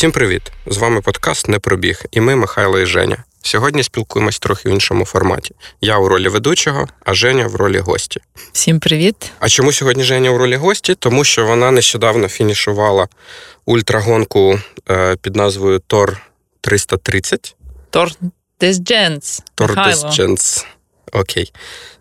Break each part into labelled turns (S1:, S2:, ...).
S1: Всім привіт! З вами подкаст Не пробіг і ми, Михайло і Женя. Сьогодні спілкуємось трохи в іншому форматі. Я у ролі ведучого, а Женя в ролі гості.
S2: Всім привіт!
S1: А чому сьогодні Женя у ролі гості? Тому що вона нещодавно фінішувала ультрагонку е, під назвою Тор 330.
S2: Тор Десдженс.
S1: Тор Десдженс. Окей.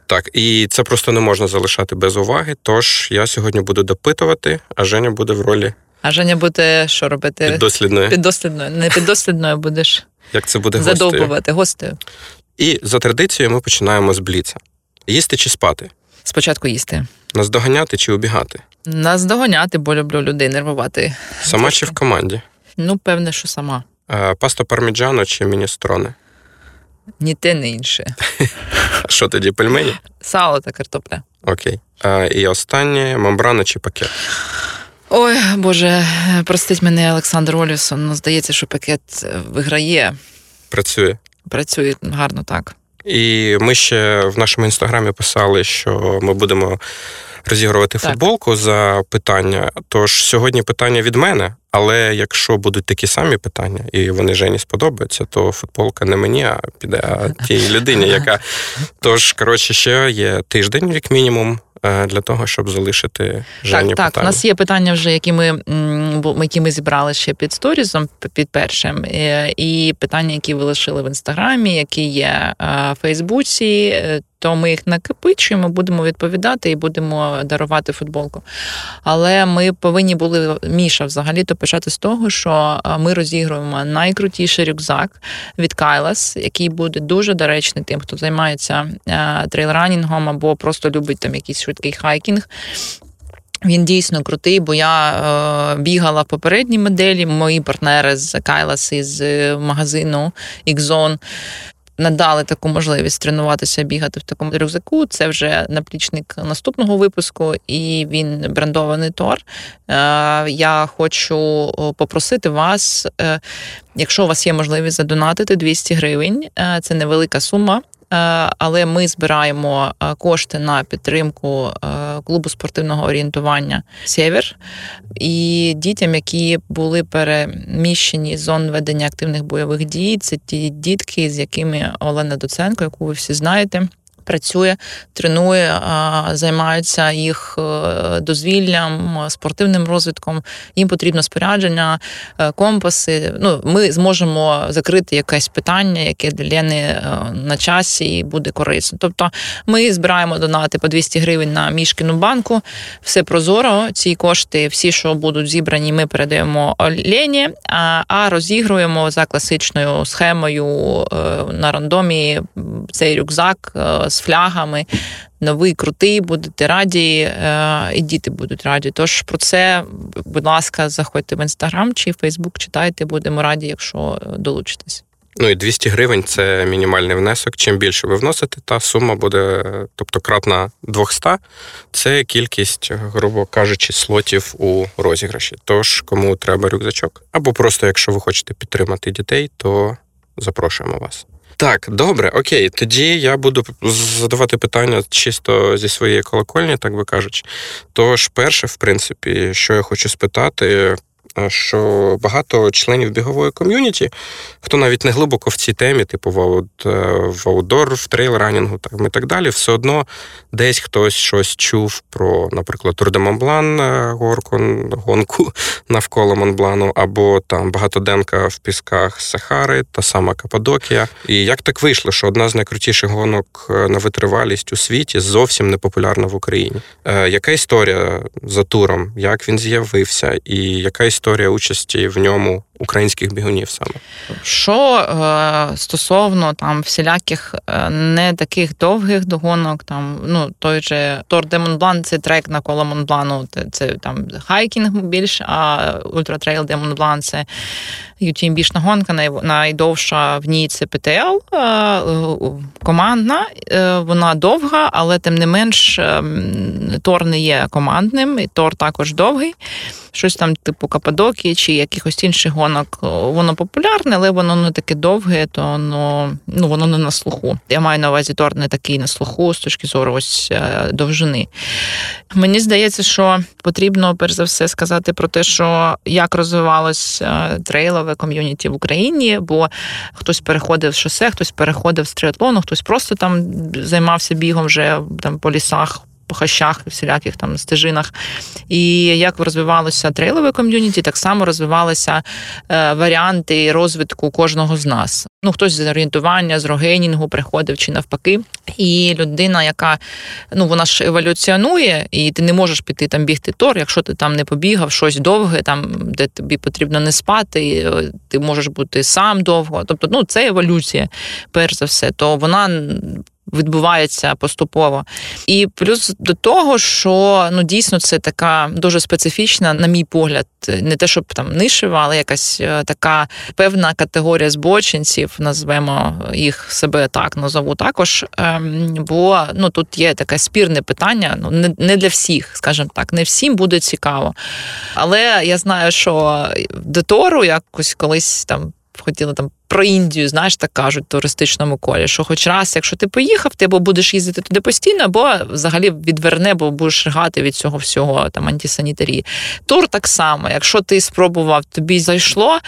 S1: Так, і це просто не можна залишати без уваги. Тож я сьогодні буду допитувати, а Женя буде в ролі.
S2: А Женя буде що робити?
S1: Піддослідною.
S2: Піддослідною. Не піддослідною будеш
S1: Як це буде
S2: задовбувати гостею.
S1: І за традицією ми починаємо з бліца. Їсти чи спати?
S2: Спочатку їсти.
S1: Наздоганяти чи убігати?
S2: Нас доганяти, бо люблю людей нервувати.
S1: Сама
S2: Трошки.
S1: чи в команді?
S2: Ну, певне, що сама.
S1: Е, Паста парміджано чи міністрони?
S2: Ні те, ні інше.
S1: Що тоді пельмені?
S2: Сало та картопля.
S1: Окей. Е, І останнє мембрана чи пакет?
S2: Ой, Боже, простить мене Олександр Олівсон. Ну, здається, що пакет е, виграє.
S1: Працює.
S2: Працює гарно так.
S1: І ми ще в нашому інстаграмі писали, що ми будемо розігрувати
S2: Так.
S1: футболку за питання. Тож сьогодні питання від мене. Але якщо будуть такі самі питання, і вони Жені сподобаються, то футболка не мені, а піде а тій людині, яка. Тож, коротше, ще є тиждень, як мінімум, для того, щоб залишити Жені
S2: так, так. У нас є питання вже, які ми, які ми зібрали ще під сторізом, під першим, е, і питання, які ви лишили в інстаграмі, які є е, в Фейсбуці. То ми їх накопичуємо, будемо відповідати і будемо дарувати футболку. Але ми повинні були Міша взагалі то почати з того, що е, ми розігруємо найкрутіший рюкзак від Кайлас, який буде дуже доречний тим, хто займається е, трейлранінгом або просто любить там якийсь швидкий хайкінг. Він дійсно крутий, бо я е, бігала в попередній моделі. Мої партнери з Кайлас із е, магазину Xzone надали таку можливість тренуватися, бігати в такому рюкзаку. Це вже наплічник наступного випуску, і він брендований Тор. Е, я хочу попросити вас, е, якщо у вас є можливість задонатити 200 гривень, е, це невелика сума. Е, Але ми збираємо е, кошти на підтримку е, клубу спортивного орієнтування Сєвєр і дітям, які були переміщені з зон ведення активних бойових дій. Це ті дітки, з якими Олена Доценко, яку ви всі знаєте. Працює, тренує, а, займаються їх е, дозвіллям, спортивним розвитком. Їм потрібно спорядження, е, компаси. Ну, ми зможемо закрити якесь питання, яке для Лени е, на часі і буде корисно. Тобто ми збираємо донати по 200 гривень на Мішкіну банку. Все прозоро. Ці кошти, всі, що будуть зібрані, ми передаємо Лені, а, розігруємо за класичною схемою на рандомі цей рюкзак е, з флягами. Новий, крутий, будете раді, е, і діти будуть раді. Тож про це, будь ласка, заходьте в інстаграм чи Фейсбук, читайте, будемо раді, якщо е, долучитесь.
S1: Ну і 200 гривень це мінімальний внесок. Чим більше ви вносите, та сума буде, тобто кратна 200. Це кількість, грубо кажучи, слотів у розіграші. Тож, кому треба рюкзачок. Або просто, якщо ви хочете підтримати дітей, то запрошуємо вас. Так, добре, окей. Тоді я буду задавати питання чисто зі своєї колокольні, так би кажучи. Тож, перше, в принципі, що я хочу спитати, що багато членів бігової community, хто навіть не глибоко в цій темі, типу в, out, е, в outdoor, в trail running у там, і так далі, все одно десь хтось щось чув про, наприклад, Tour de Mont Blanc, горку, гонку навколо Монблану, або там багатоденка в пісках Сахари, та сама Каппадокія. І як так вийшло, що одна з найкрутіших гонок е, на витривалість у світі зовсім не популярна в Україні? Е, яка історія за туром? Як він з'явився, і яка історія участі в ньому українських бігунів саме?
S2: Що е, стосовно там всіляких е, не таких довгих до гонок, там ну той же Tour de Mont Blanc, це трек навколо Монблану, це, це там hiking більш, а Ultra-Trail de Mont Blanc це UTMB -шна гонка, най- найдовша в ній це PTL, е, командна. Вона довга, але тим не менш ем, Тор не є командним, і Тор також довгий. Щось там, типу Кападокії чи якихось інших гонок. Гонок воно популярне, але воно не таке довге, то воно ну воно не на слуху. Я маю на увазі торт не такий на слуху з точки зору ось е, довжини. Мені здається, що потрібно перш за все сказати про те, що як розвивалось е, трейлове ком'юніті в Україні, бо хтось переходив з шосе, хтось переходив з триатлону, хтось просто там займався бігом вже там по лісах. По хащах, всіляких там стежинах, і як розвивалося трейлове ком'юніті, так само розвивалися е, варіанти розвитку кожного з нас. Ну хтось з орієнтування, з рогенінгу приходив чи навпаки. І людина, яка ну вона ж еволюціонує, і ти не можеш піти там бігти тор, якщо ти там не побігав щось довге, там де тобі потрібно не спати, і, ти можеш бути сам довго. Тобто, ну це еволюція, перш за все, то вона. Відбувається поступово, і плюс до того, що ну дійсно це така дуже специфічна, на мій погляд, не те, щоб там нишева, але якась е, така певна категорія збочинців, назвемо їх себе так, назову також. Ем, бо ну тут є таке спірне питання. Ну не для всіх, скажімо так, не всім буде цікаво. Але я знаю, що до Тору якось колись там хотіли там про Індію, знаєш, так кажуть в туристичному колі, що хоч раз, якщо ти поїхав, ти або будеш їздити туди постійно, або взагалі відверне, бо будеш ригати від цього всього там антисанітарії. Тур так само, якщо ти спробував, тобі зайшло,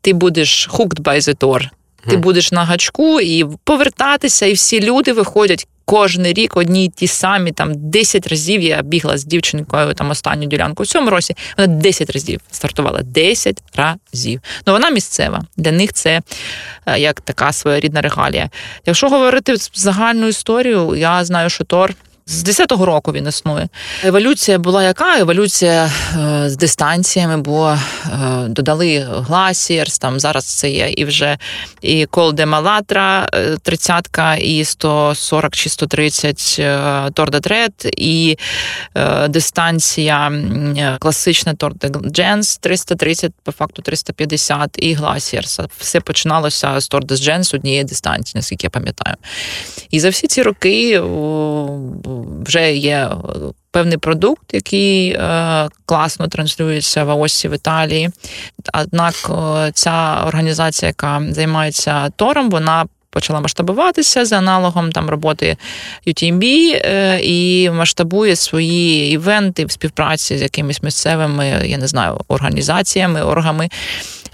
S2: ти будеш hooked by the tour. Ти будеш на гачку і повертатися, і всі люди виходять кожен рік одні й ті самі. Там 10 разів я бігла з дівчинкою там останню ділянку в цьому році. Вона 10 разів стартувала. 10 разів. Ну вона місцева. Для них це е, як така своєрідна регалія. Якщо говорити загальну історію, я знаю, що Тор. З 10-го року він існує. Еволюція була яка? Еволюція е, з дистанціями, бо е, додали Glaciers, там зараз це є і вже і de Malatra, 30-ка, і 140 чи 130 Tour de Tret, і е, дистанція е, класична de Gens 330, по факту 350, і Glaciers. Все починалося з de Gens однієї дистанції, наскільки я пам'ятаю. І за всі ці роки вже є певний продукт, який е, класно транслюється в ОСі в Італії. Однак е, ця організація, яка займається тором, вона почала масштабуватися за аналогом там роботи UTMB е, і масштабує свої івенти в співпраці з якимись місцевими, я не знаю, організаціями, оргами.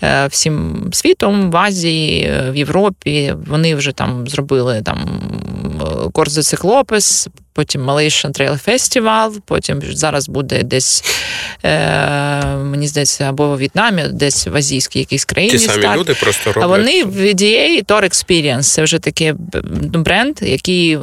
S2: Е, всім світом в Азії, е, в Європі вони вже там зробили там Корзе Циклопес, потім Malaysian Trail Festival, потім зараз буде десь, е, мені здається, або в В'єтнамі, десь в азійській якійсь країні.
S1: Ті самі
S2: старт.
S1: люди просто роблять.
S2: А вони в VDA Tour Experience. Це вже такий бренд, який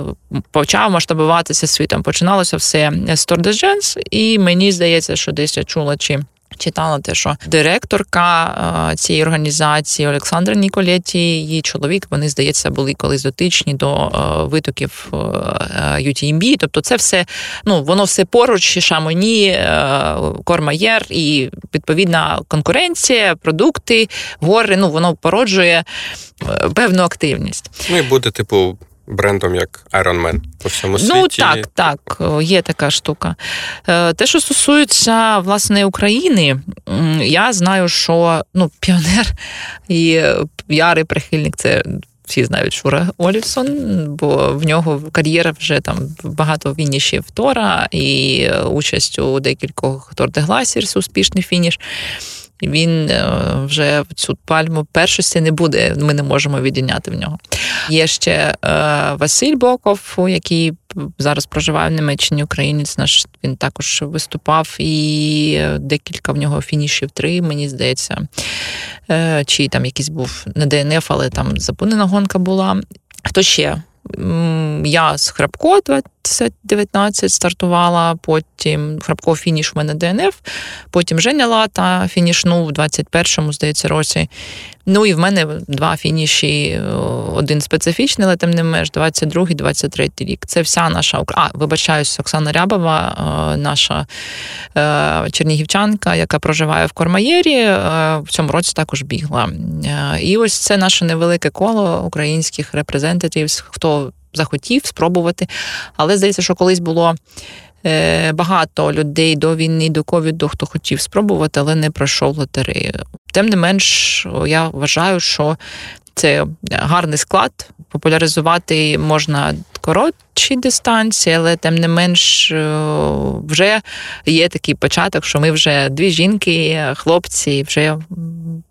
S2: почав масштабуватися світом. Починалося все з Tour de Gens, і мені здається, що десь я чула чи. Читала те, що директорка цієї організації Олександра Ніколєті, її чоловік, вони здається, були колись дотичні до витоків UTMB. Тобто, це все ну воно все поруч, шамоні, кормаєр і відповідна конкуренція, продукти, гори. Ну воно породжує певну активність.
S1: Ну і буде типу брендом як Iron Man по всьому світі.
S2: Ну так, так, є така штука. Е, те, що стосується власне України, я знаю, що ну, піонер і ярий прихильник це. Всі знають Шура Олівсон, бо в нього кар'єра вже там багато фінішів Тора і участь у декількох Тор де Гласірс, успішний фініш він е, вже цю пальму першості не буде. Ми не можемо відійняти в нього. Є ще е, Василь Боков, який зараз проживає в Німеччині, українець наш він також виступав, і декілька в нього фінішів три, мені здається, е, чи там якийсь був не ДНФ, але там запунена гонка була. Хто ще? Я з Храпко 2019 стартувала, потім Храпко фініш у мене ДНФ, потім Женя Лата фінішнув у 21-му, здається, році. Ну і в мене два фініші, один специфічний, але тим не менш, 22-й, 23-й рік. Це вся наша А, вибачаюсь, Оксана Рябова, наша е, чернігівчанка, яка проживає в Кормаєрі, е, в цьому році також бігла. Е, і ось це наше невелике коло українських репрезентативів, хто захотів спробувати. Але здається, що колись було. Багато людей до війни, до ковіду, хто хотів спробувати, але не пройшов лотерею. тим не менш, я вважаю, що це гарний склад. Популяризувати можна коротші дистанції, але тим не менш вже є такий початок, що ми вже дві жінки, хлопці, вже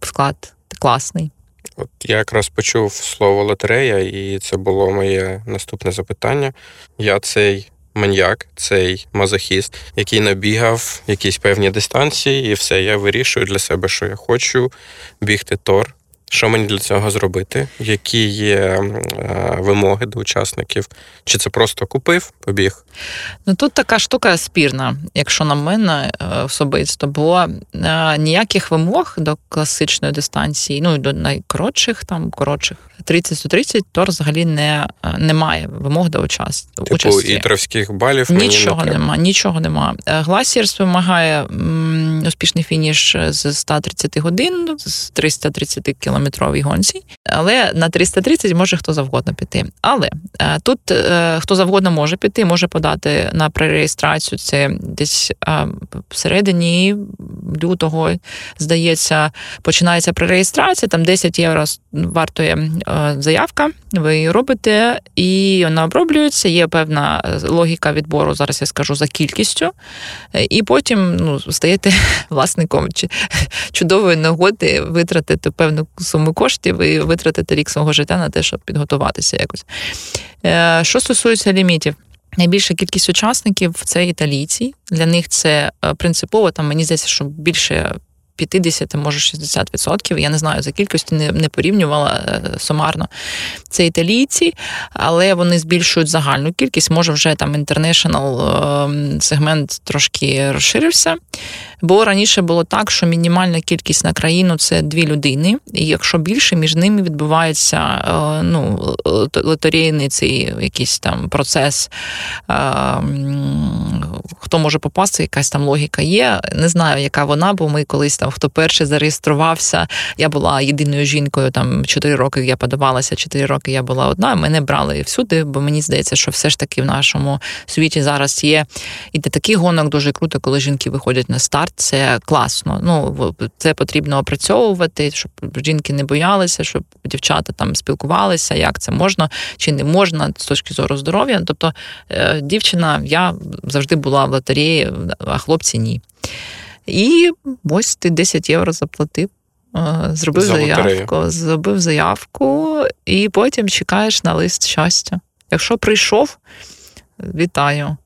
S2: склад класний.
S1: От я якраз почув слово лотерея, і це було моє наступне запитання. Я цей маньяк, цей мазохіст, який набігав якісь певні дистанції, і все, я вирішую для себе, що я хочу бігти тор. Що мені для цього зробити? Які є е, вимоги до учасників? Чи це просто купив, побіг?
S2: Ну тут така штука спірна, якщо на мене е, особисто, бо е, ніяких вимог до класичної дистанції, ну до найкоротших, там коротших 30-130, то взагалі не немає вимог до участі.
S1: Типу
S2: участі.
S1: і травських балів
S2: нічого
S1: мені не
S2: нема, нічого нема. Гласірс вимагає м, успішний фініш з 130 годин, з 330 км кілометровій гонці, але на 330 може хто завгодно піти. Але е, тут е, хто завгодно може піти, може подати на пререєстрацію. Це десь е, всередині лютого, здається, починається пререєстрація, там 10 євро вартує заявка. Ви її робите, і вона оброблюється. Є певна логіка відбору. Зараз я скажу за кількістю, і потім ну, стаєте власником чудової нагоди витратити певну суму коштів і витратити рік свого життя на те, щоб підготуватися якось. Е, що стосується лімітів. Найбільша кількість учасників це італійці. Для них це е, принципово. Там мені здається, що більше 50, може 60%. Я не знаю за кількістю, не не порівнювала е, сумарно. Це італійці, але вони збільшують загальну кількість. Може, вже там інтернешнл сегмент трошки розширився. Бо раніше було так, що мінімальна кількість на країну це дві людини, і якщо більше, між ними відбувається е, ну, лотерейний цей якийсь там процес, е, хто може попасти, якась там логіка є. Не знаю, яка вона, бо ми колись там хто перший зареєструвався. Я була єдиною жінкою. Там 4 роки я подавалася, 4 роки я була одна. Мене брали всюди, бо мені здається, що все ж таки в нашому світі зараз є і такий гонок дуже круто, коли жінки виходять на старт. Це класно. Ну це потрібно опрацьовувати, щоб жінки не боялися, щоб дівчата там спілкувалися, як це можна чи не можна з точки зору здоров'я. Тобто, е, дівчина, я завжди була в лотереї, а хлопці ні. І ось ти 10 євро заплатив. Е, зробив За заявку, зробив заявку, і потім чекаєш на лист щастя. Якщо прийшов, вітаю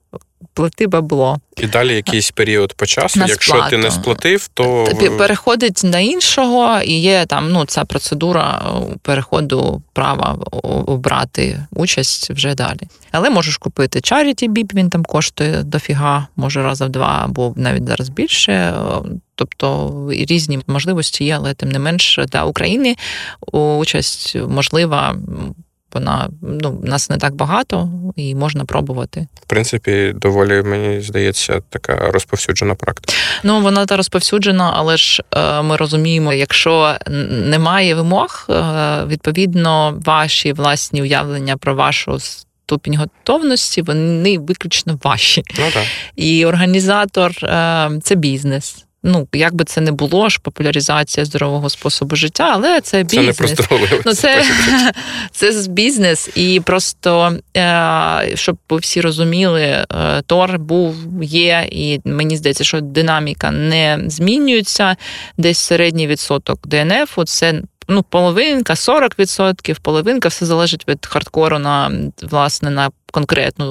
S2: плати бабло.
S1: І далі якийсь період по часу. На Якщо сплату. ти не сплатив, то
S2: переходить на іншого, і є там ну ця процедура переходу права обрати участь вже далі. Але можеш купити Charity Bip, він там коштує дофіга, може раза в два, або навіть зараз більше. Тобто різні можливості є, але тим не менш для України участь можлива вона ну нас не так багато і можна пробувати.
S1: В принципі, доволі мені здається, така розповсюджена практика.
S2: Ну вона та розповсюджена, але ж е, ми розуміємо, якщо немає вимог, е, відповідно, ваші власні уявлення про вашу. Ступінь готовності, вони виключно ваші.
S1: Ну, так.
S2: І організатор е, це бізнес ну як би це не було ж популяризація здорового способу життя, але це бізнес.
S1: Це не просто
S2: ну, це, це бізнес, і просто е, щоб всі розуміли, е, Тор був, є, і мені здається, що динаміка не змінюється. Десь середній відсоток ДНФ це ну, половинка, 40%, половинка, все залежить від хардкору на власне на конкретну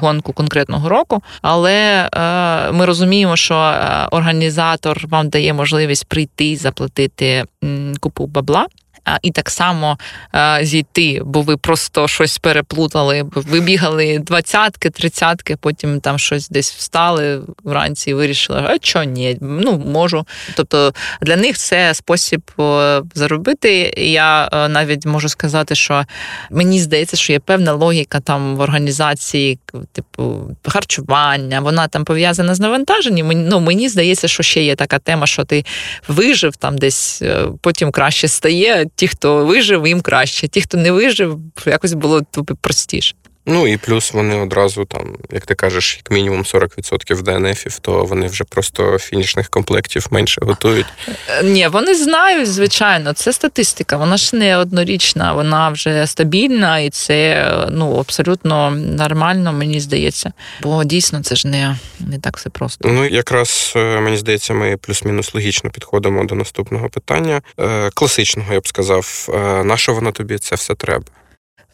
S2: гонку конкретного року. Але е, ми розуміємо, що е, організатор вам дає можливість прийти заплатити м, купу бабла і так само зійти, бо ви просто щось переплутали. Ви бігали двадцятки, тридцятки, потім там щось десь встали вранці і вирішили, а що ні, ну можу. Тобто для них це спосіб заробити. Я навіть можу сказати, що мені здається, що є певна логіка там в організації, типу харчування, вона там пов'язана з навантаженням. Ну, Мені здається, що ще є така тема, що ти вижив там десь, е, потім краще стає ті, хто вижив, їм краще. Ті, хто не вижив, якось було простіше.
S1: Ну і плюс вони одразу там, як ти кажеш, як мінімум 40% ДНФів, то вони вже просто фінішних комплектів менше готують.
S2: Е, Ні, вони знають, звичайно, це статистика. Вона ж не однорічна, вона вже стабільна, і це ну абсолютно нормально, мені здається. Бо дійсно це ж не, не так все просто.
S1: Ну якраз е, мені здається, ми плюс-мінус логічно підходимо до наступного питання. Е, Класичного я б сказав, на що воно тобі це все треба?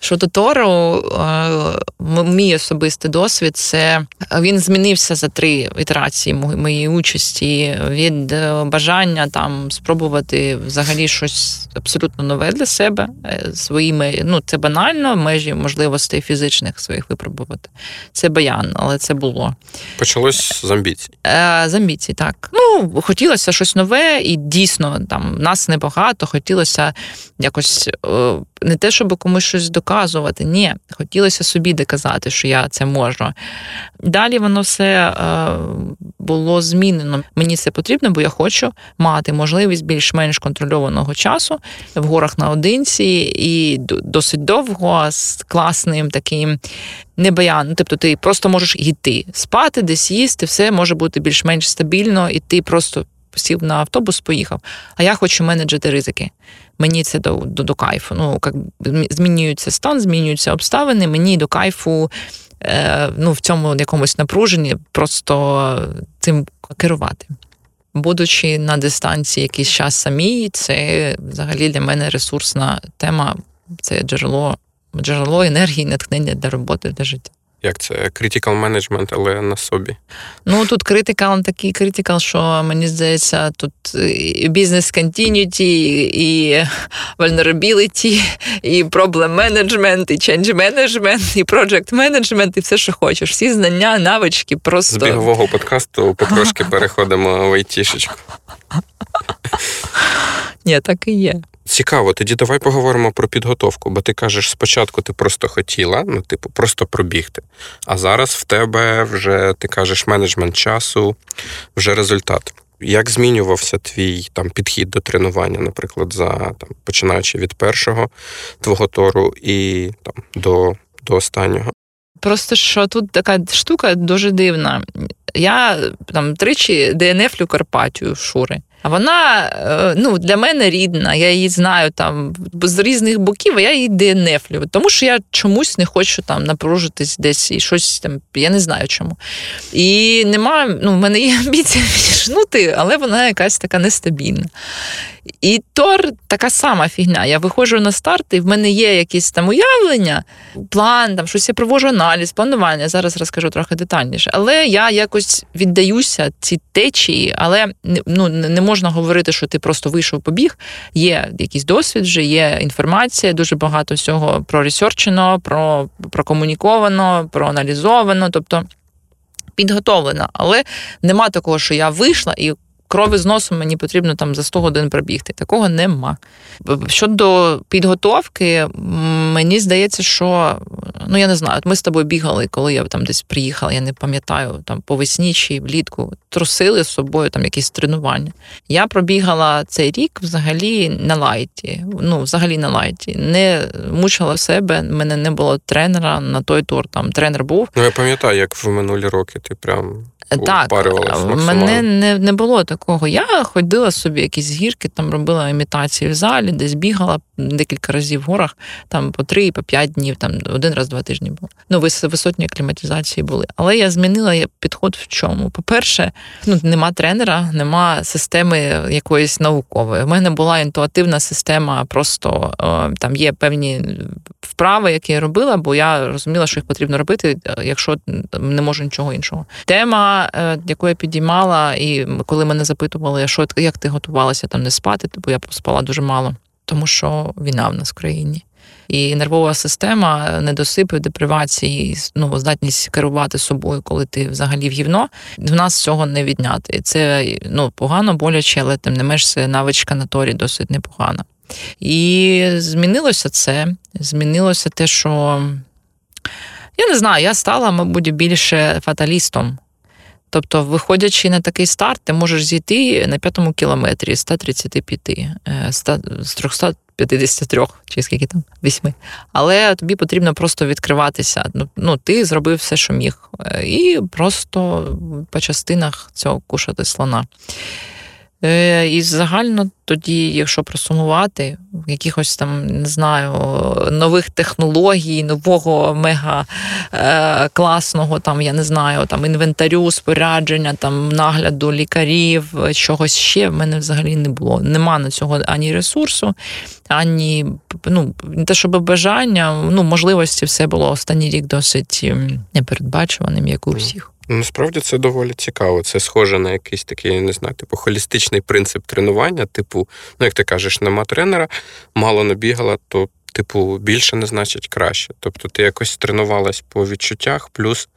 S2: Щодо Тору, е, мій особистий досвід, це він змінився за три ітерації моєї участі від е, бажання там спробувати взагалі щось абсолютно нове для себе е, своїми. Ну це банально, межі можливостей фізичних своїх випробувати. Це баян, але це було.
S1: Почалось з амбіцій.
S2: Е, З амбіцій, так. Ну, хотілося щось нове, і дійсно там нас небагато, хотілося якось не те, щоб комусь щось доказувати. Ні, хотілося собі доказати, що я це можу. Далі воно все е, було змінено. Мені це потрібно, бо я хочу мати можливість більш-менш контрольованого часу в горах наодинці і досить довго з класним таким не баян. Ну, тобто ти просто можеш йти, спати, десь їсти, все може бути більш-менш стабільно, і ти просто сів на автобус, поїхав. А я хочу менеджити ризики. Мені це до, до, до кайфу. Ну, як змінюється стан, змінюються обставини. Мені до кайфу ну, в цьому якомусь напруженні просто цим керувати. Будучи на дистанції якийсь час самій, це взагалі для мене ресурсна тема, це джерело, джерело енергії, натхнення для роботи, для життя.
S1: Як це critical management, але на собі.
S2: Ну тут критикал такий критикал, що мені здається, тут бізнес continuity, і vulnerability, і problem management, і change management, і project management, і все, що хочеш. Всі знання, навички
S1: З бігового подкасту потрошки переходимо в айтішечку.
S2: ні, так і є.
S1: Цікаво, тоді давай поговоримо про підготовку, бо ти кажеш, спочатку ти просто хотіла, ну, типу, просто пробігти. А зараз в тебе вже ти кажеш менеджмент часу, вже результат. Як змінювався твій там підхід до тренування, наприклад, за там починаючи від першого твого тору і там до, до останнього?
S2: Просто що тут така штука дуже дивна. Я там тричі ДНФлю Карпатію Шури. А вона е, ну, для мене рідна, я її знаю там з різних боків, а я її ДНФлю. Тому що я чомусь не хочу там напружитись десь і щось там, я не знаю чому. І нема, ну, в мене є амбіція віджнути, але вона якась така нестабільна. І Тор така сама фігня. Я виходжу на старт, і в мене є якісь там уявлення, план, там щось я провожу аналіз, планування. Зараз розкажу трохи детальніше. Але я якось віддаюся цій течії, але ну, не можна говорити, що ти просто вийшов, побіг. Є якийсь досвід, вже є інформація, дуже багато всього проресерчено, про, прокомуніковано, проаналізовано, тобто підготовлено. Але нема такого, що я вийшла і крови з носом мені потрібно там за 100 годин пробігти. Такого нема. Щодо підготовки, мені здається, що ну я не знаю, ми з тобою бігали, коли я там десь приїхала, я не пам'ятаю, там по весні чи влітку трусили з собою там якісь тренування. Я пробігала цей рік взагалі на лайті. Ну, взагалі на лайті. Не мучила себе, мене не було тренера на той тур. Там тренер був.
S1: Ну я пам'ятаю, як в минулі роки ти прям.
S2: Так, мене не не було такого. Я ходила собі якісь гірки, там робила імітації в залі, десь бігала декілька разів в горах, там по три, по п'ять днів, там один раз два тижні було. Ну, висотні акліматизації були. Але я змінила підход в чому. По-перше, ну нема тренера, нема системи якоїсь наукової. У мене була інтуативна система, просто там є певні вправи, які я робила, бо я розуміла, що їх потрібно робити, якщо не можу нічого іншого. Тема. Яку я підіймала, і коли мене запитували, що як ти готувалася там не спати, бо я спала дуже мало, тому що війна в нас в країні. І нервова система, недосипи, депривації, ну, здатність керувати собою, коли ти взагалі в гівно, в нас цього не відняти. Це ну, погано, боляче, але тим не менш це навичка на торі досить непогана. І змінилося це. Змінилося те, що я не знаю, я стала, мабуть, більше фаталістом. Тобто, виходячи на такий старт, ти можеш зійти на п'ятому кілометрі з 135, з 300 53 чи скільки там, 8. Але тобі потрібно просто відкриватися. Ну, ну ти зробив все, що міг, е, і просто по частинах цього кушати слона. Е, І загально тоді, якщо просумувати, якихось там не знаю нових технологій, нового мега е, класного, там я не знаю, там інвентарю, спорядження, там нагляду лікарів, чогось ще в мене взагалі не було. Нема на цього ані ресурсу, ані ну не те, щоб бажання, ну можливості все було останній рік досить непередбачуваним, як у всіх.
S1: Насправді це доволі цікаво. Це схоже на якийсь такий, я не знаю, типу холістичний принцип тренування. Типу, ну як ти кажеш, нема тренера, мало набігала, то, типу, більше не значить краще. Тобто ти якось тренувалась по відчуттях, плюс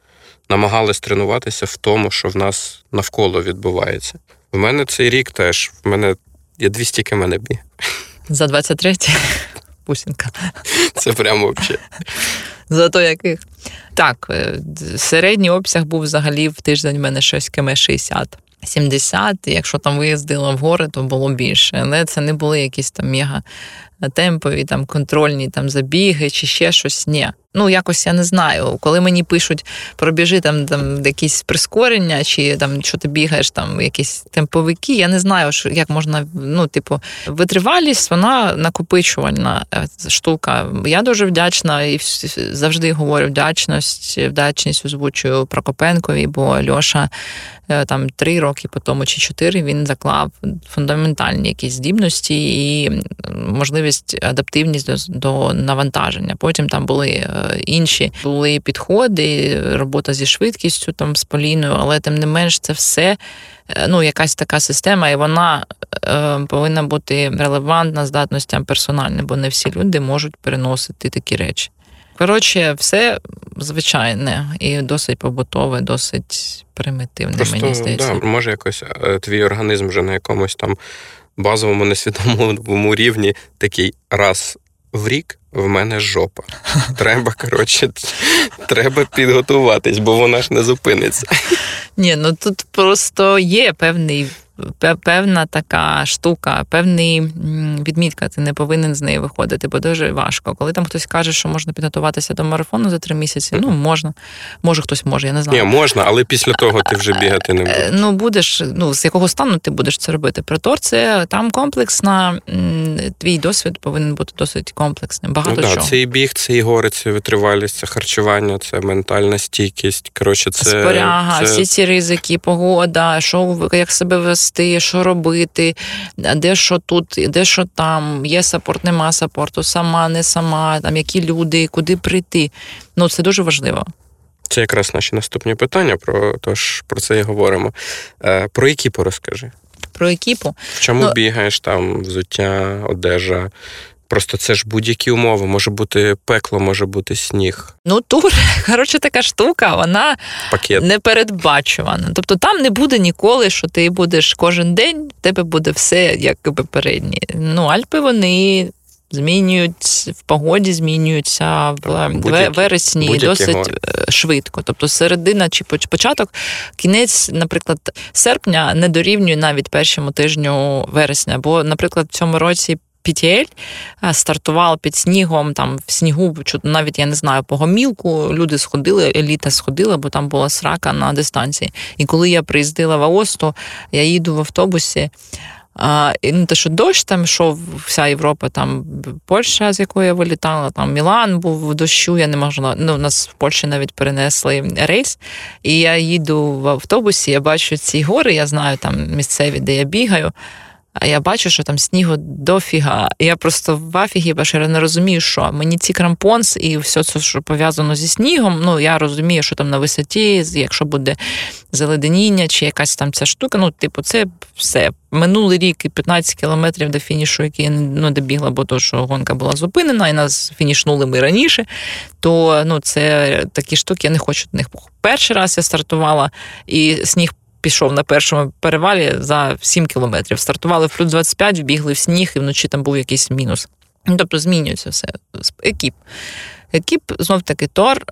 S1: намагалась тренуватися в тому, що в нас навколо відбувається. В мене цей рік теж, в мене є 200 км біг.
S2: За 23 Пусінка.
S1: Це прямо взагалі.
S2: Зато яких. Так, е, середній обсяг був взагалі в тиждень в мене щось км 60. 70, якщо там виїздила в гори, то було більше. Але це не були якісь там мега темпові, там контрольні там забіги чи ще щось. Ні. Ну, якось я не знаю. Коли мені пишуть пробіжи там там якісь прискорення, чи там що ти бігаєш, там якісь темповики, я не знаю, що як можна, ну, типу, витривалість, вона накопичувальна е, штука. Я дуже вдячна і завжди говорю вдячність, вдячність озвучую Прокопенкові, бо Льоша е, там три роки по тому чи чотири він заклав фундаментальні якісь здібності і можливість адаптивність до, до навантаження. Потім там були. Інші були підходи, робота зі швидкістю там з Поліною, але тим не менш це все е, ну, якась така система, і вона е, повинна бути релевантна здатностям персональним, бо не всі люди можуть переносити такі речі. Коротше, все звичайне і досить побутове, досить примітивне,
S1: Просто,
S2: мені здається.
S1: Да, може, якось е, твій організм вже на якомусь там базовому несвідомому рівні такий раз в рік в мене жопа. Треба, коротше, треба підготуватись, бо вона ж не зупиниться.
S2: Ні, ну тут просто є певний певна така штука, певний відмітка, ти не повинен з неї виходити, бо дуже важко. Коли там хтось каже, що можна підготуватися до марафону за три місяці, ну можна. Може, хтось може, я не знаю.
S1: Ні, можна, але після того ти вже бігати не будеш.
S2: Ну, будеш, ну, з якого стану ти будеш це робити? Притор це там комплексна, твій досвід повинен бути досить комплексним. Багато
S1: ну,
S2: чого.
S1: Це і біг, це і гори, це витривалість, це харчування, це ментальна стійкість. Коротше, це
S2: споряга,
S1: це...
S2: всі ці ризики, погода, що як себе вести що робити, де що тут, де що там, є сапорт, нема сапорту, сама, не сама, там які люди, куди прийти. Ну це дуже важливо.
S1: Це якраз наші наступні питання, про тож про це і говоримо. Е, Про екіпу розкажи.
S2: Про екіпу.
S1: В чому ну, бігаєш там взуття, одежа, Просто це ж будь-які умови. Може бути пекло, може бути сніг.
S2: Ну тур, коротше, така штука, вона
S1: Пакет.
S2: непередбачувана. Тобто там не буде ніколи, що ти будеш кожен день, в тебе буде все як попередні. Ну, Альпи вони. Змінюють в погоді, змінюються в будь-які, вересні будь-які досить гори. Е, швидко. Тобто середина чи початок, кінець, наприклад, серпня не дорівнює навіть першому тижню вересня. Бо, наприклад, в цьому році PTL стартував під снігом, там в снігу, навіть я не знаю, по гомілку люди сходили, еліта сходила, бо там була срака на дистанції. І коли я приїздила в Аосту, я їду в автобусі. А, і ну, те, що дощ там йшов, вся Європа, там Польща, з якої я вилітала, там Мілан був в дощу, я не можу. Ну, нас в Польщі навіть перенесли рейс. І я їду в автобусі, я бачу ці гори, я знаю там місцеві, де я бігаю. А я бачу, що там снігу дофіга. Я просто в афігі, я не розумію, що мені ці крампонс і все це, що пов'язано зі снігом. Ну я розумію, що там на висоті, якщо буде заледеніння чи якась там ця штука. Ну, типу, це все. Минулий рік і 15 кілометрів до фінішу, який я не добігла, бо то, що гонка була зупинена, і нас фінішнули ми раніше. То ну, це такі штуки, я не хочу до них. Перший раз я стартувала, і сніг пішов на першому перевалі за 7 кілометрів. Стартували в плюс 25, вбігли в сніг, і вночі там був якийсь мінус. Ну, Тобто змінюється все. Екіп. Екіп, знов таки тор.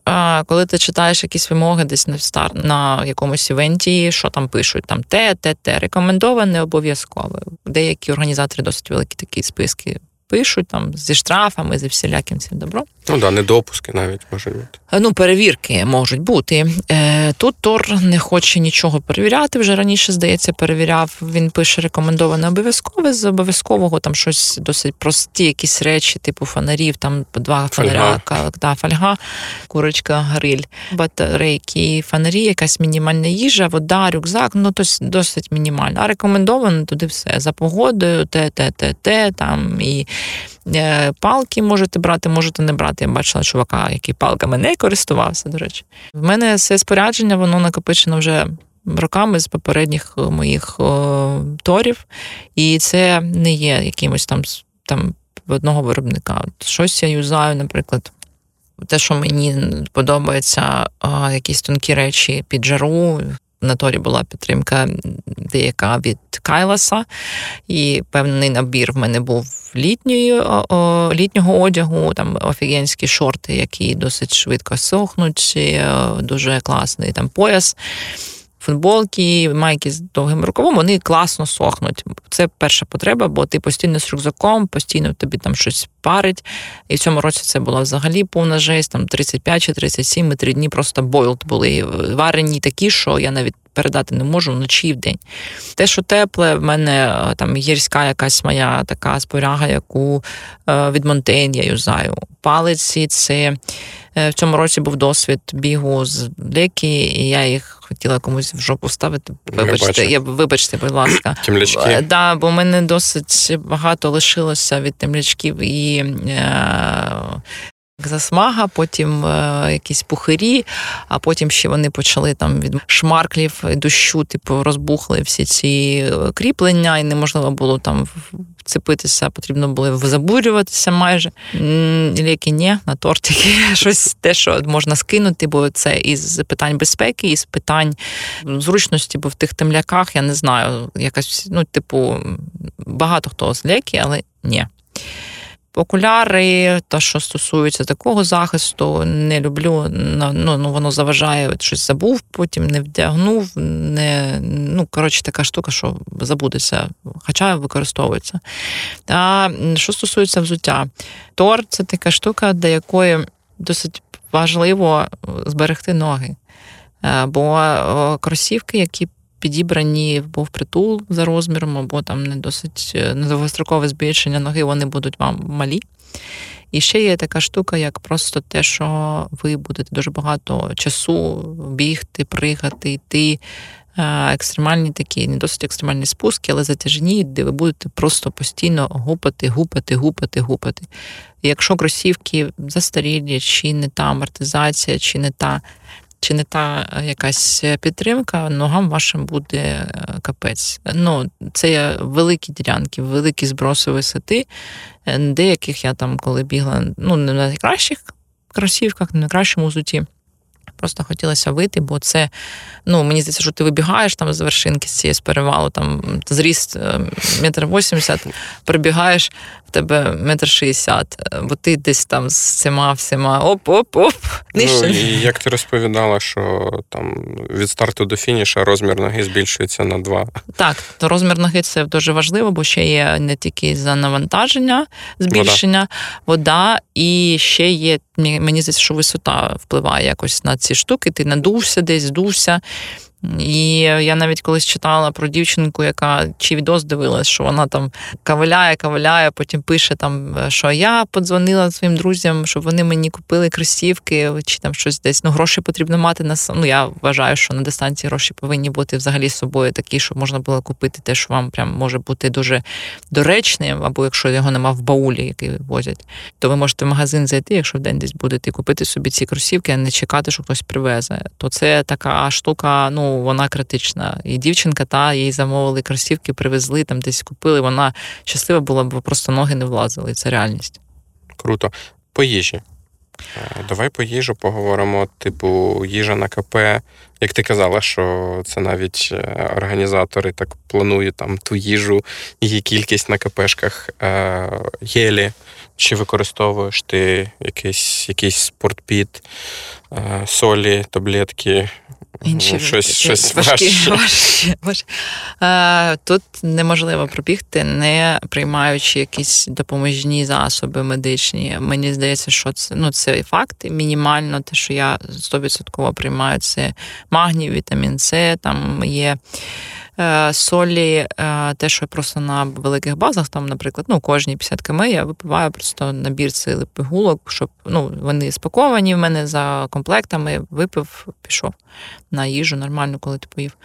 S2: Коли ти читаєш якісь вимоги десь на старт на якомусь event і, що там пишуть, там те, те, те, рекомендоване обов'язково. Деякі організатори досить великі такі списки пишуть там зі штрафами, зі всіляким цим добром.
S1: Ну да, недопуски навіть можуть бути.
S2: Е, Ну, перевірки можуть бути. Е, Тут Тор не хоче нічого перевіряти. Вже раніше, здається, перевіряв. Він пише рекомендоване обов'язкове. З обов'язкового там щось досить прості, якісь речі, типу фонарів, там два фонаря, ка- да, фольга, курочка, гриль, батарейки, фонарі, якась мінімальна їжа, вода, рюкзак. Ну, то досить мінімально. А рекомендовано туди все за погодою, те, те, те, те, там і Палки можете брати, можете не брати. Я бачила чувака, який палками не користувався, до речі. В мене все спорядження, воно накопичено вже роками з попередніх е, моїх о, торів, і це не є якимось там там одного виробника. Щось я юзаю, наприклад. Те, що мені подобається, а, якісь тонкі речі під жару. На торі була підтримка деяка від Кайласа, і певний набір в мене був літньої, літнього одягу, там офігенські шорти, які досить швидко сохнуть, е, дуже класний там пояс. Футболки, майки з довгим рукавом, вони класно сохнуть. Це перша потреба, бо ти постійно з рюкзаком, постійно тобі там щось парить. І в цьому році це була взагалі повна жесть, там 35 чи 37, ми три дні просто бойлд були. Варені такі, що я навіть передати не можу вночі і вдень. Те, що тепле, в мене е, там гірська якась моя така споряга, яку е, від Монтейн я юзаю. Палиці це в цьому році був досвід бігу з лекі, і я їх хотіла комусь в жопу ставити. Вибачте, я, вибачте, будь ласка.
S1: Темлячки.
S2: Е, Да, бо в мене досить багато лишилося від темлячків і е, засмага, потім е, якісь пухирі, а потім ще вони почали там від шмарклів дощу, типу, розбухли всі ці е, кріплення, і неможливо було там вцепитися, потрібно було забурюватися майже. Ліки ні, на тортики щось те, що можна скинути, бо це із питань безпеки, із питань зручності, бо в тих темляках я не знаю, якась, ну, типу, багато хто з ліки, але ні. Окуляри, те, що стосується такого захисту, не люблю. Ну, ну воно заважає, щось забув, потім не вдягнув. Не, ну, коротше, така штука, що забудеться, хоча використовується. А що стосується взуття, тор це така штука, для якої досить важливо зберегти ноги. Е, Бо кросівки, які підібрані або впритул за розміром, або там не досить е, на довгострокове збільшення ноги, вони будуть вам малі. І ще є така штука, як просто те, що ви будете дуже багато часу бігти, пригати, йти. е, Екстремальні такі, не досить екстремальні спуски, але затяжні, де ви будете просто постійно гупати, гупати, гупати, гупати. Якщо кросівки застарілі, чи не та амортизація, чи не та чи не та е, якась підтримка, ногам вашим буде е, капець. Ну, це великі ділянки, великі зброси висоти, е, деяких я там, коли бігла, ну, не на найкращих кросівках, не на найкращому взуті. Просто хотілося вийти, бо це, ну, мені здається, що ти вибігаєш там з вершинки з цієї з перевалу, там зріст метр вісімдесят, прибігаєш, в тебе метр шістдесят, бо ти десь там з цими всіма оп-оп-оп,
S1: Ну, і як ти розповідала, що там від старту до фініша розмір ноги збільшується на 2.
S2: Так, то розмір ноги це дуже важливо, бо ще є не тільки за навантаження, збільшення, вода, і ще є, мені мені здається, що висота впливає якось на ці штуки. Ти надувся десь, здувся. І я навіть колись читала про дівчинку, яка чи відос дивилась, що вона там кавиляє, кавиляє, потім пише там, що я подзвонила своїм друзям, щоб вони мені купили кросівки, чи там щось десь. Ну, гроші потрібно мати на Ну, я вважаю, що на дистанції гроші повинні бути взагалі з собою такі, щоб можна було купити те, що вам прям може бути дуже доречним, або якщо його нема в баулі, який возять, то ви можете в магазин зайти, якщо в день десь будете купити собі ці кросівки, а не чекати, що хтось привезе. То це така штука, ну вона критична. І дівчинка та їй замовили кросівки, привезли там, десь купили. Вона щаслива була, бо просто ноги не влазили. Це реальність.
S1: Круто. По їжі. Е, Давай по їжу поговоримо. Типу, їжа на КП. Як ти казала, що це навіть е, організатори так планують там ту їжу, її кількість на КПшках. Е, Єлі, чи використовуєш ти якийсь, якийсь спортпіт, е, солі, таблетки,
S2: Інші
S1: щось, щось
S2: важкі. Е, Тут неможливо пробігти, не приймаючи якісь допоможні засоби медичні. Мені здається, що це ну це факт. Мінімально те, що я 100% приймаю, це магній, вітамін С, там є. Е, Солі, е, те, що просто на великих базах, там, наприклад, ну, кожні 50 км я випиваю просто набір цих пігулок, щоб ну, вони спаковані в мене за комплектами, випив, пішов на їжу нормально, коли ти поїв.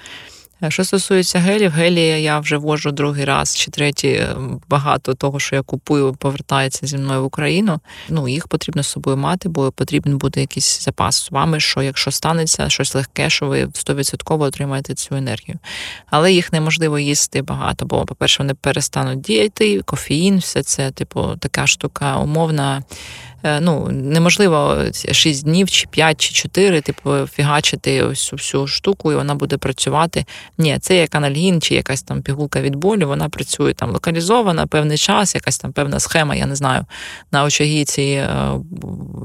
S2: Е, Що стосується гелів, гелі я вже вожу другий раз чи третій. Е, Багато того, що я купую, повертається зі мною в Україну. Ну, їх потрібно з собою мати, бо потрібен буде якийсь запас з вами, що якщо станеться щось легке, що ви 100% отримаєте цю енергію. Але їх неможливо їсти багато, бо, по-перше, вони перестануть діяти, кофеїн, все це, типу, така штука умовна. Е, Ну, неможливо 6 днів, чи 5, чи 4, типу, фігачити ось всю штуку, і вона буде працювати. Ні, це як анальгін, чи якась там пігулка від болю, вона працює там локалізована, певний час, якась там певна схема, я не знаю, на очагі ці е,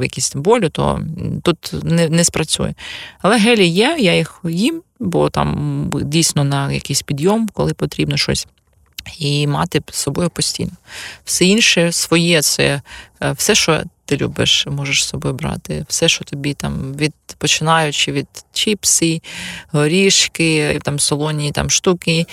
S2: якісь болю, то тут не, не спрацює. Але гелі є, я їх їм, бо там дійсно на якийсь підйом, коли потрібно щось. І мати з собою постійно. Все інше своє це е, все, що ти любиш, можеш з собою брати. Все, що тобі там від починаючи від чіпси, горішки, там солоні там штуки,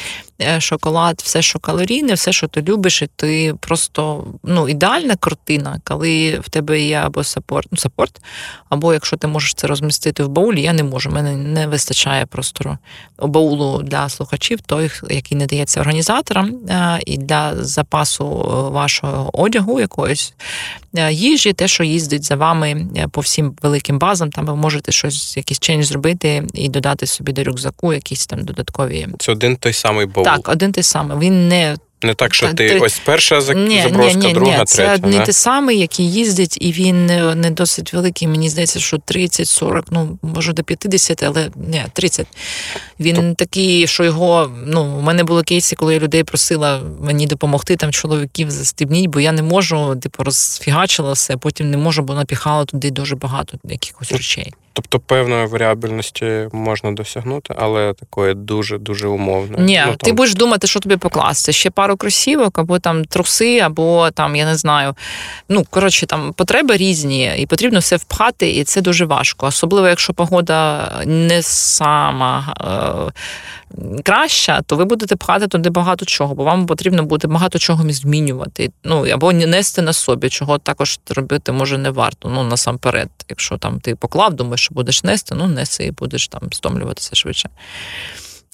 S2: шоколад, все, що калорійне, все, що ти любиш, і ти просто ну, ідеальна картина, коли в тебе є або сапорт, ну, сапорт, або якщо ти можеш це розмістити в баулі, я не можу. Мене не вистачає простору баулу для слухачів, той, який не дається організаторам, е, і для запасу е, вашого одягу якоїсь е, їжі, те, що їздить за вами е, по всім великим базам, там ви можете щось, якийсь чендж зробити і додати собі до рюкзаку якісь там додаткові.
S1: Це один той самий баул.
S2: Так, один той самий. Він не
S1: Не так, що ти
S2: ти-
S1: ось перша заброска,
S2: ні, ні,
S1: друга,
S2: ні. Це
S1: третя.
S2: одні
S1: не?
S2: те самий, який їздить, і він не, не досить великий. Мені здається, що 30-40, ну може до 50, але ні, 30. Він такий, що його. Ну, у мене були кейси, коли я людей просила мені допомогти там чоловіків застібніть, бо я не можу, типу, розфігачила все, потім не можу, бо напіхала туди дуже багато якихось речей.
S1: Тобто певної варіабельності можна досягнути, але такої дуже-дуже умовної.
S2: Ні,
S1: Ну,
S2: ти
S1: там,
S2: будеш думати, що тобі покласти. Ще пару кросівок, або там труси, або там, я не знаю. Ну, коротше, там потреби різні, і потрібно все впхати, і це дуже важко. Особливо, якщо погода не сама е, краща, то ви будете пхати туди багато чого, бо вам потрібно буде багато чого змінювати. Ну, або нести на собі, чого також робити може не варто. Ну, насамперед, якщо там ти поклав, думаєш, що будеш нести, ну неси і будеш там стомлюватися швидше.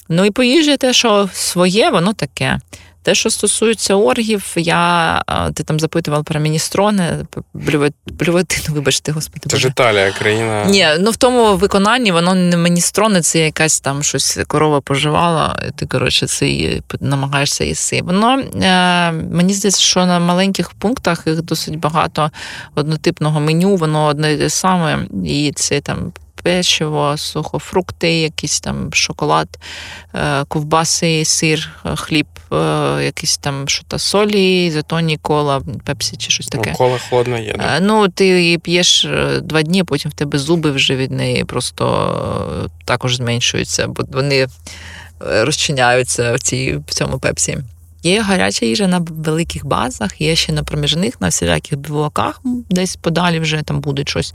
S2: Ну і по їжі те, що своє, воно таке. Те, що стосується оргів, я ти там запитував про міністрони, блюватину, вибачте, господи.
S1: Це ж Італія, країна.
S2: Ні, ну в тому виконанні воно не міністрони, це якась там щось корова поживала, і ти коротше це її намагаєшся їсти. Воно е, мені здається, що на маленьких пунктах їх досить багато однотипного меню, воно одне і те саме, і це там. Печиво, сухофрукти, якийсь там шоколад, е, ковбаси, сир, е, хліб, е, якісь там то солі, затоні, кола, пепсі чи щось таке.
S1: Ну, кола холодна є. да.
S2: Ну, ти її п'єш два дні, потім в тебе зуби вже від неї просто також зменшуються, бо вони розчиняються в, цій, в цьому пепсі. Є гаряча їжа на великих базах, є ще на проміжних, на всіляких білоках, десь подалі вже там буде щось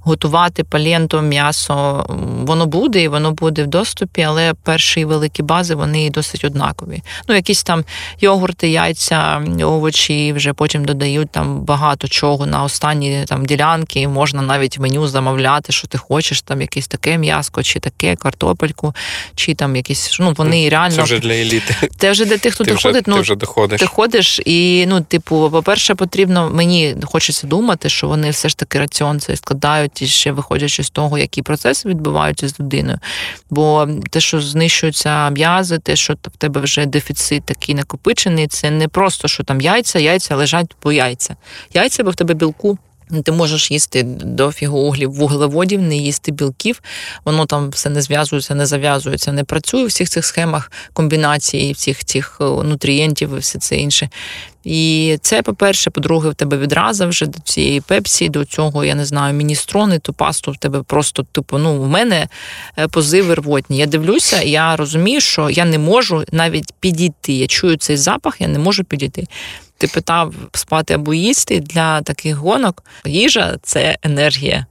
S2: готувати, паленто, м'ясо. Воно буде і воно буде в доступі, але перші великі бази вони досить однакові. Ну, якісь там йогурти, яйця, овочі, вже потім додають там багато чого на останні там ділянки. Можна навіть в меню замовляти, що ти хочеш, там якесь таке м'яско, чи таке, картопельку, чи там якісь. Ну, вони реально
S1: Це вже для еліти.
S2: Це вже для тих, хто
S1: Ти вже.
S2: Ну,
S1: ти вже доходиш.
S2: ти ходиш, і ну, типу, по-перше, потрібно мені хочеться думати, що вони все ж таки раціон цей складають і ще виходячи з того, які процеси відбуваються з людиною. Бо те, що знищуються м'язи, те, що в тебе вже дефіцит такий накопичений, це не просто що там яйця, яйця лежать по яйця. Яйця, бо в тебе білку. Ти можеш їсти дофігу углів вуглеводів, не їсти білків, воно там все не зв'язується, не зав'язується, не працює в всіх цих схемах комбінації, всіх цих е, нутрієнтів і все це інше. І це, по-перше, по-друге, в тебе відразу вже до цієї пепсі, до цього, я не знаю, міністрони, ту пасту в тебе просто, типу, ну, в мене е, позиви рвотні. Я дивлюся, я розумію, що я не можу навіть підійти. Я чую цей запах, я не можу підійти. Ти питав спати або їсти для таких гонок. Їжа це енергія.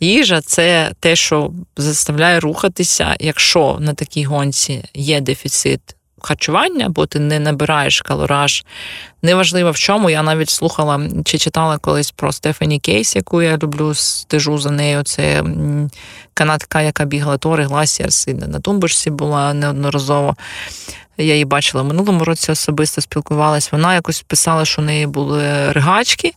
S2: Їжа це те, що заставляє рухатися, якщо на такій гонці є дефіцит харчування, бо ти не набираєш калораж. Неважливо в чому. Я навіть слухала чи читала колись про Стефані Кейс, яку я люблю, стежу за нею. Це канадка, яка бігала Tor і Glaciers, і на тумбочці була неодноразово. Я її бачила в минулому році особисто спілкувалась. Вона якось писала, що в неї були ригачки,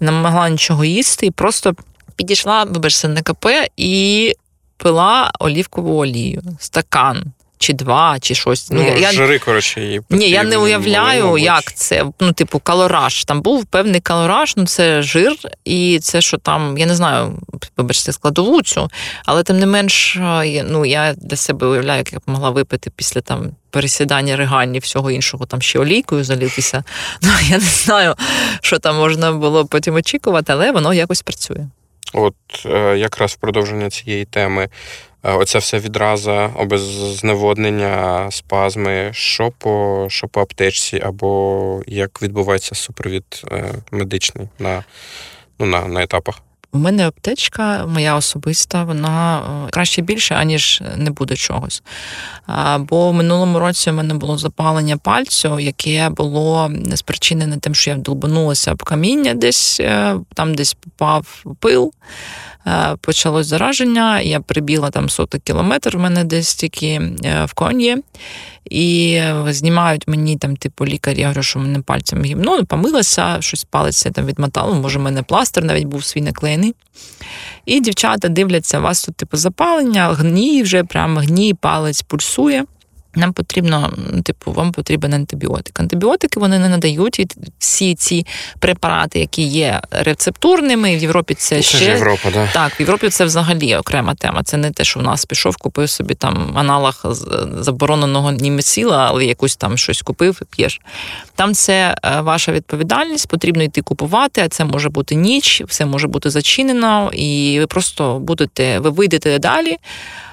S2: не могла нічого їсти, і просто підійшла, вибачте, на КП і пила олівкову олію, стакан чи два, чи щось.
S1: Ну,
S2: я,
S1: жири, коротше, її
S2: Ні, я не уявляю, як це. Ну, типу, калораж. Там був певний калораж, ну це жир, і це що там, я не знаю, вибачте, складову цю, але тим не менш, ну я для себе уявляю, як я б могла випити після там. Пересідання ригань і всього іншого, там ще олійкою залитися. Ну я не знаю, що там можна було потім очікувати, але воно якось працює.
S1: От е, якраз в продовження цієї теми. Е, Оця вся відраза, обезневоднення, спазми, що по, що по аптечці, або як відбувається супровід е, медичний на, ну, на, на етапах.
S2: У мене аптечка, моя особиста, вона е, краще більше, аніж не буде чогось. Бо в минулому році у мене було запалення пальцю, яке було спричинене тим, що я долбанулася об каміння десь, там десь попав пил. Е, Почалось зараження, я прибіла там сотий кілометр, в мене десь тільки е, в коні. І знімають мені там, типу, лікар, я говорю, що мене пальцем гімно, ну, помилася, щось палець там відмотало, може, в мене пластир навіть був свій наклеєний. І дівчата дивляться, у вас тут типу запалення, гній вже прямо гній, палець пульсує. Нам потрібно, типу, вам потрібен антибіотик. Антибіотики вони не надають і всі ці препарати, які є рецептурними. В Європі це,
S1: Це
S2: ще
S1: Європа, да.
S2: так, в Європі це взагалі окрема тема. Це не те, що в нас пішов, купив собі там аналог з- забороненого німесіла, але якусь там щось купив і п'єш. Там це е, ваша відповідальність, потрібно йти купувати, а це може бути ніч, все може бути зачинено, і ви просто будете, ви вийдете далі.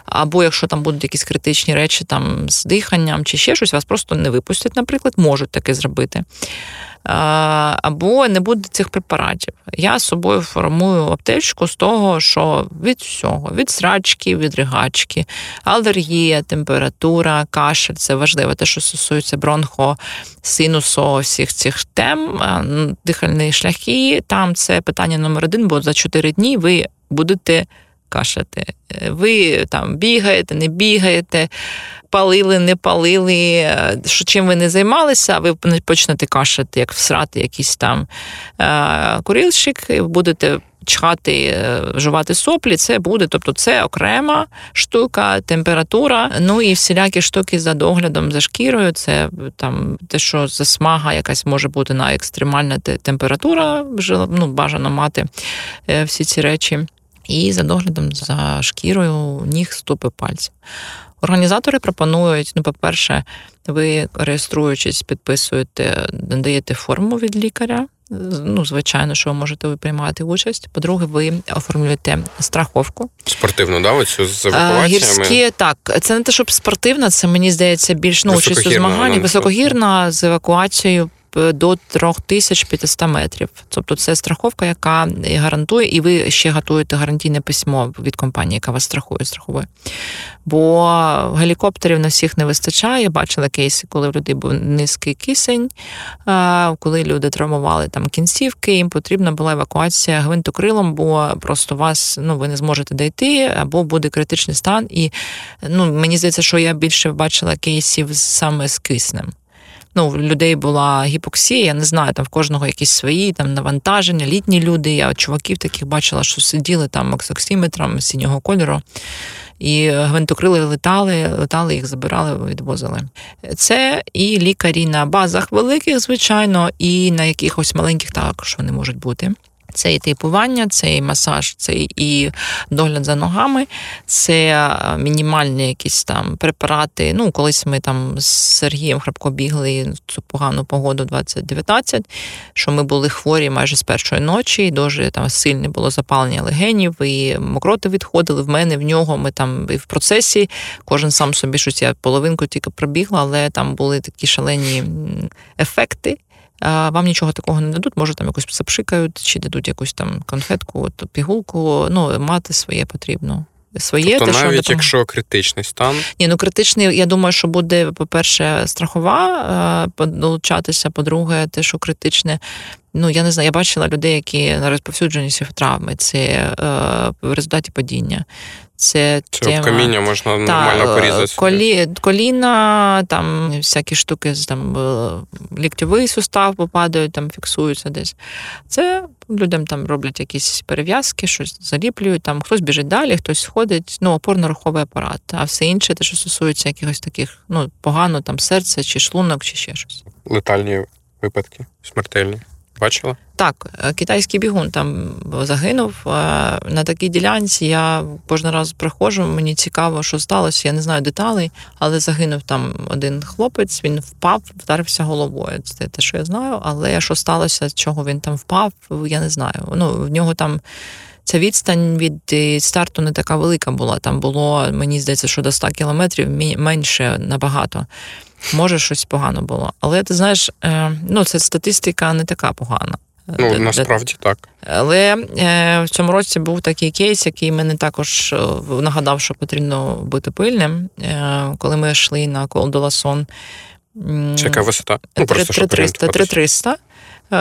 S2: Або якщо там будуть якісь критичні речі там з диханням чи ще щось, вас просто не випустять, наприклад, можуть таке зробити. Або не буде цих препаратів. Я з собою формую аптечку з того, що від всього: від срачки, від ригачки, алергія, температура, кашель це важливо. Те, що стосується бронхо, синусу, всіх цих тем, дихальні шляхи. Там це питання номер один, бо за 4 дні ви будете кашляти. Е, Ви там бігаєте, не бігаєте, палили, не палили. е, Що чим ви не займалися, ви почнете кашляти, як всрати якийсь там е, курильщик, і будете чхати, е, жувати соплі, це буде. Тобто це окрема штука, температура. Ну і всілякі штуки за доглядом за шкірою. Це там те, що засмага якась може бути на екстремальна температура, ну, бажано мати всі ці речі. І за доглядом за шкірою ніг, стопи, пальців. Організатори пропонують, ну, по-перше, ви реєструючись, підписуєте, надаєте форму від лікаря. Ну, звичайно, що ви можете ви приймати участь. По-друге, ви оформлюєте страховку.
S1: Спортивну, да, оцю з
S2: А,
S1: евакуаціями.
S2: Гірські, так, це не те, щоб спортивна, це мені здається більш ну, участь у
S1: Високогірна,
S2: Високогірна з евакуацією е, до 3500 метрів. Тобто це страховка, яка гарантує, і ви ще готуєте гарантійне письмо від компанії, яка вас страхує, страхує. Бо гелікоптерів на всіх не вистачає. Бачила кейси, коли в людей був низький кисень, коли люди травмували там кінцівки, їм потрібна була евакуація гвинтокрилом, бо просто вас ну ви не зможете дійти, або буде критичний стан. І ну мені здається, що я більше бачила кейсів саме з киснем. Ну, в людей була гіпоксія, я не знаю, там в кожного якісь свої там навантаження, літні люди. Я чуваків таких бачила, що сиділи там з оксиметром синього кольору. І гвинтокрили летали, летали, їх забирали, відвозили. Це і лікарі на базах великих, звичайно, і на якихось маленьких також вони можуть бути. Це і тейпування, це і масаж, це і догляд за ногами, це е, мінімальні якісь там препарати. Ну, колись ми там з Сергієм Храпко бігли цю погану погоду 2019, що ми були хворі майже з першої ночі, і дуже там сильне було запалення легенів, і мокроти відходили в мене, в нього. Ми там і в процесі, кожен сам собі щось я половинку тільки пробігла, але там були такі шалені ефекти. Вам нічого такого не дадуть, може там якось запшикають, чи дадуть якусь там конфетку, то пігулку. Ну, мати своє потрібно. Своє,
S1: тобто
S2: те,
S1: навіть
S2: що
S1: якщо критичний стан.
S2: Ні, ну критичний, я думаю, що буде, по-перше, страхова долучатися, по-друге, те, що критичне. Ну, я не знаю, я бачила людей, які на розповсюдженість травми, це е, в результаті падіння. Це
S1: Це
S2: тема...
S1: каміння можна
S2: Та,
S1: нормально
S2: е,
S1: порізати.
S2: Колі, коліна, там всякі штуки, там е, ліктьовий сустав попадають, там фіксуються десь. Це людям там роблять якісь перев'язки, щось заліплюють, там хтось біжить далі, хтось сходить, ну, опорно-руховий апарат. А все інше, те, що стосується якихось таких, ну, погано там серце чи шлунок, чи ще щось.
S1: Летальні випадки, смертельні. Бачила?
S2: Так, е, китайський бігун там загинув. Е, на такій ділянці я кожен раз приходжу, мені цікаво, що сталося. Я не знаю деталей, але загинув там один хлопець, він впав, вдарився головою. Це те, що я знаю. Але що сталося, чого він там впав, я не знаю. Ну, в нього там. Ця відстань від старту не така велика була. Там було, мені здається, що до 100 кілометрів менше набагато. Може, щось погано було. Але ти знаєш, е, ну це статистика не така погана.
S1: Ну, насправді так.
S2: Але е, в цьому році був такий кейс, який мене також е, нагадав, що потрібно бути пильним. Е, коли ми йшли на Колдоласон.
S1: Це яка висота? Ну,
S2: 3300, 3300,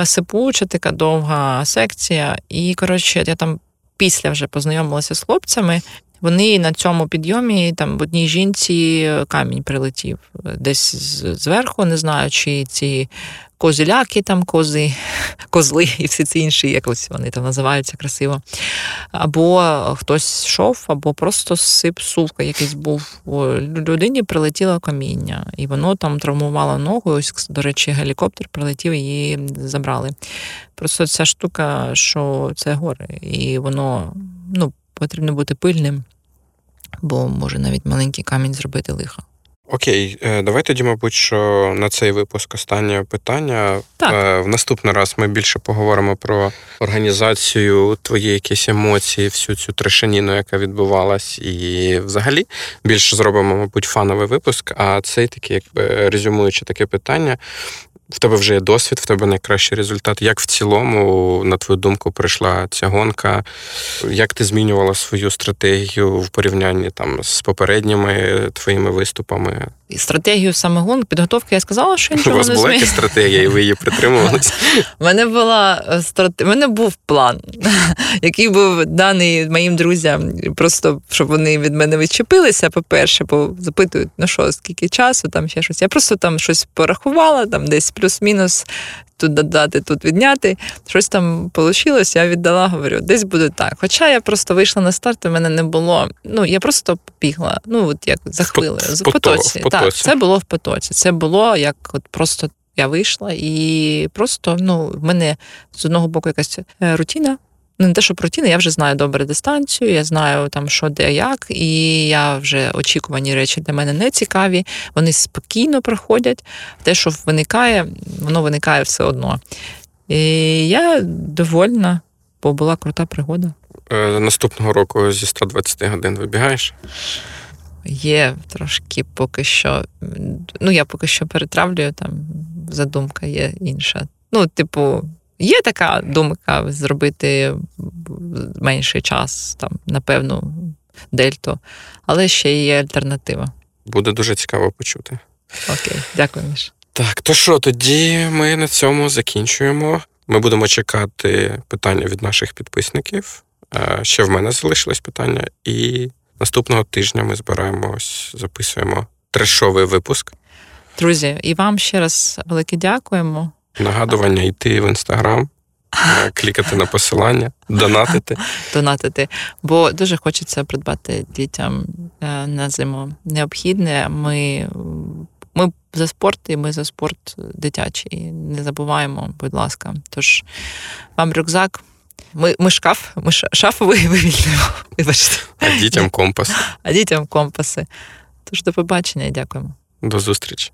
S2: сипуча, така довга секція. І, коротше, я там після вже познайомилася з хлопцями. Вони на цьому підйомі там в одній жінці камінь прилетів десь зверху, не знаю, чи ці козіляки, там кози, козли і всі ці інші, якось вони там називаються красиво. Або хтось йшов, або просто сип сувка якийсь був. Людині прилетіло каміння, і воно там травмувало ногу. Ось, до речі, гелікоптер прилетів і її забрали. Просто ця штука, що це горе, і воно ну, потрібно бути пильним бо може навіть маленький камінь зробити лихо.
S1: Окей, е, давай тоді, мабуть, що на цей випуск останнє питання.
S2: Так.
S1: Е, в наступний раз ми більше поговоримо про організацію, твої якісь емоції, всю цю трешаніну, яка відбувалась, і взагалі більше зробимо, мабуть, фановий випуск. А цей такий, якби резюмуючи таке питання, в тебе вже є досвід, в тебе найкращий результат. Як в цілому, на твою думку, прийшла ця гонка? Як ти змінювала свою стратегію в порівнянні там з попередніми твоїми виступами?
S2: Стратегію саме гонки, підготовки я сказала, що нічого
S1: У вас була якась стратегія, і ви її притримувалися?
S2: У мене була е, страт... Мене був план, який був даний моїм друзям, просто щоб вони від мене відчепилися, по-перше, бо запитують, ну що, скільки часу, там ще щось. Я просто там щось порахувала, там десь плюс-мінус. Тут додати, тут відняти. Щось там вийшло, я віддала, говорю, десь буде так. Хоча я просто вийшла на старт, у мене не було. Ну, я просто бігла. Ну, от як за хвилину. В потоці.
S1: В потоці.
S2: Так, це було в потоці. Це було як от просто я вийшла, і просто ну, в мене з одного боку якась е, рутина. Ну, не те, що рутина, я вже знаю добре дистанцію, я знаю там, що де як, і я вже очікувані речі для мене не цікаві. Вони спокійно проходять. Те, що виникає, воно виникає все одно. І я довольна, бо була крута пригода.
S1: Е, наступного року зі 120 годин вибігаєш?
S2: Є трошки поки що. Ну, я поки що перетравлюю, там задумка є інша. Ну, типу. Є така думка зробити менший час, там, на певну дельту, але ще є альтернатива.
S1: Буде дуже цікаво почути.
S2: Окей, дякую, Міш.
S1: Так, то що, тоді ми на цьому закінчуємо. Ми будемо чекати питання від наших підписників. Ще в мене залишилось питання, і наступного тижня ми збираємось, записуємо трешовий випуск.
S2: Друзі, і вам ще раз велике дякуємо.
S1: Нагадування йти в інстаграм, клікати на посилання, донатити.
S2: Донатити. Бо дуже хочеться придбати дітям е, на зиму. Необхідне. Ми ми за спорт і ми за спорт дитячий. Не забуваємо, будь ласка. Тож вам рюкзак, Ми, ми шкаф, ми ша- шаф ви- вивільнимо. Вибачте.
S1: А дітям компас.
S2: А дітям компаси. Тож до побачення і дякуємо.
S1: До зустрічі.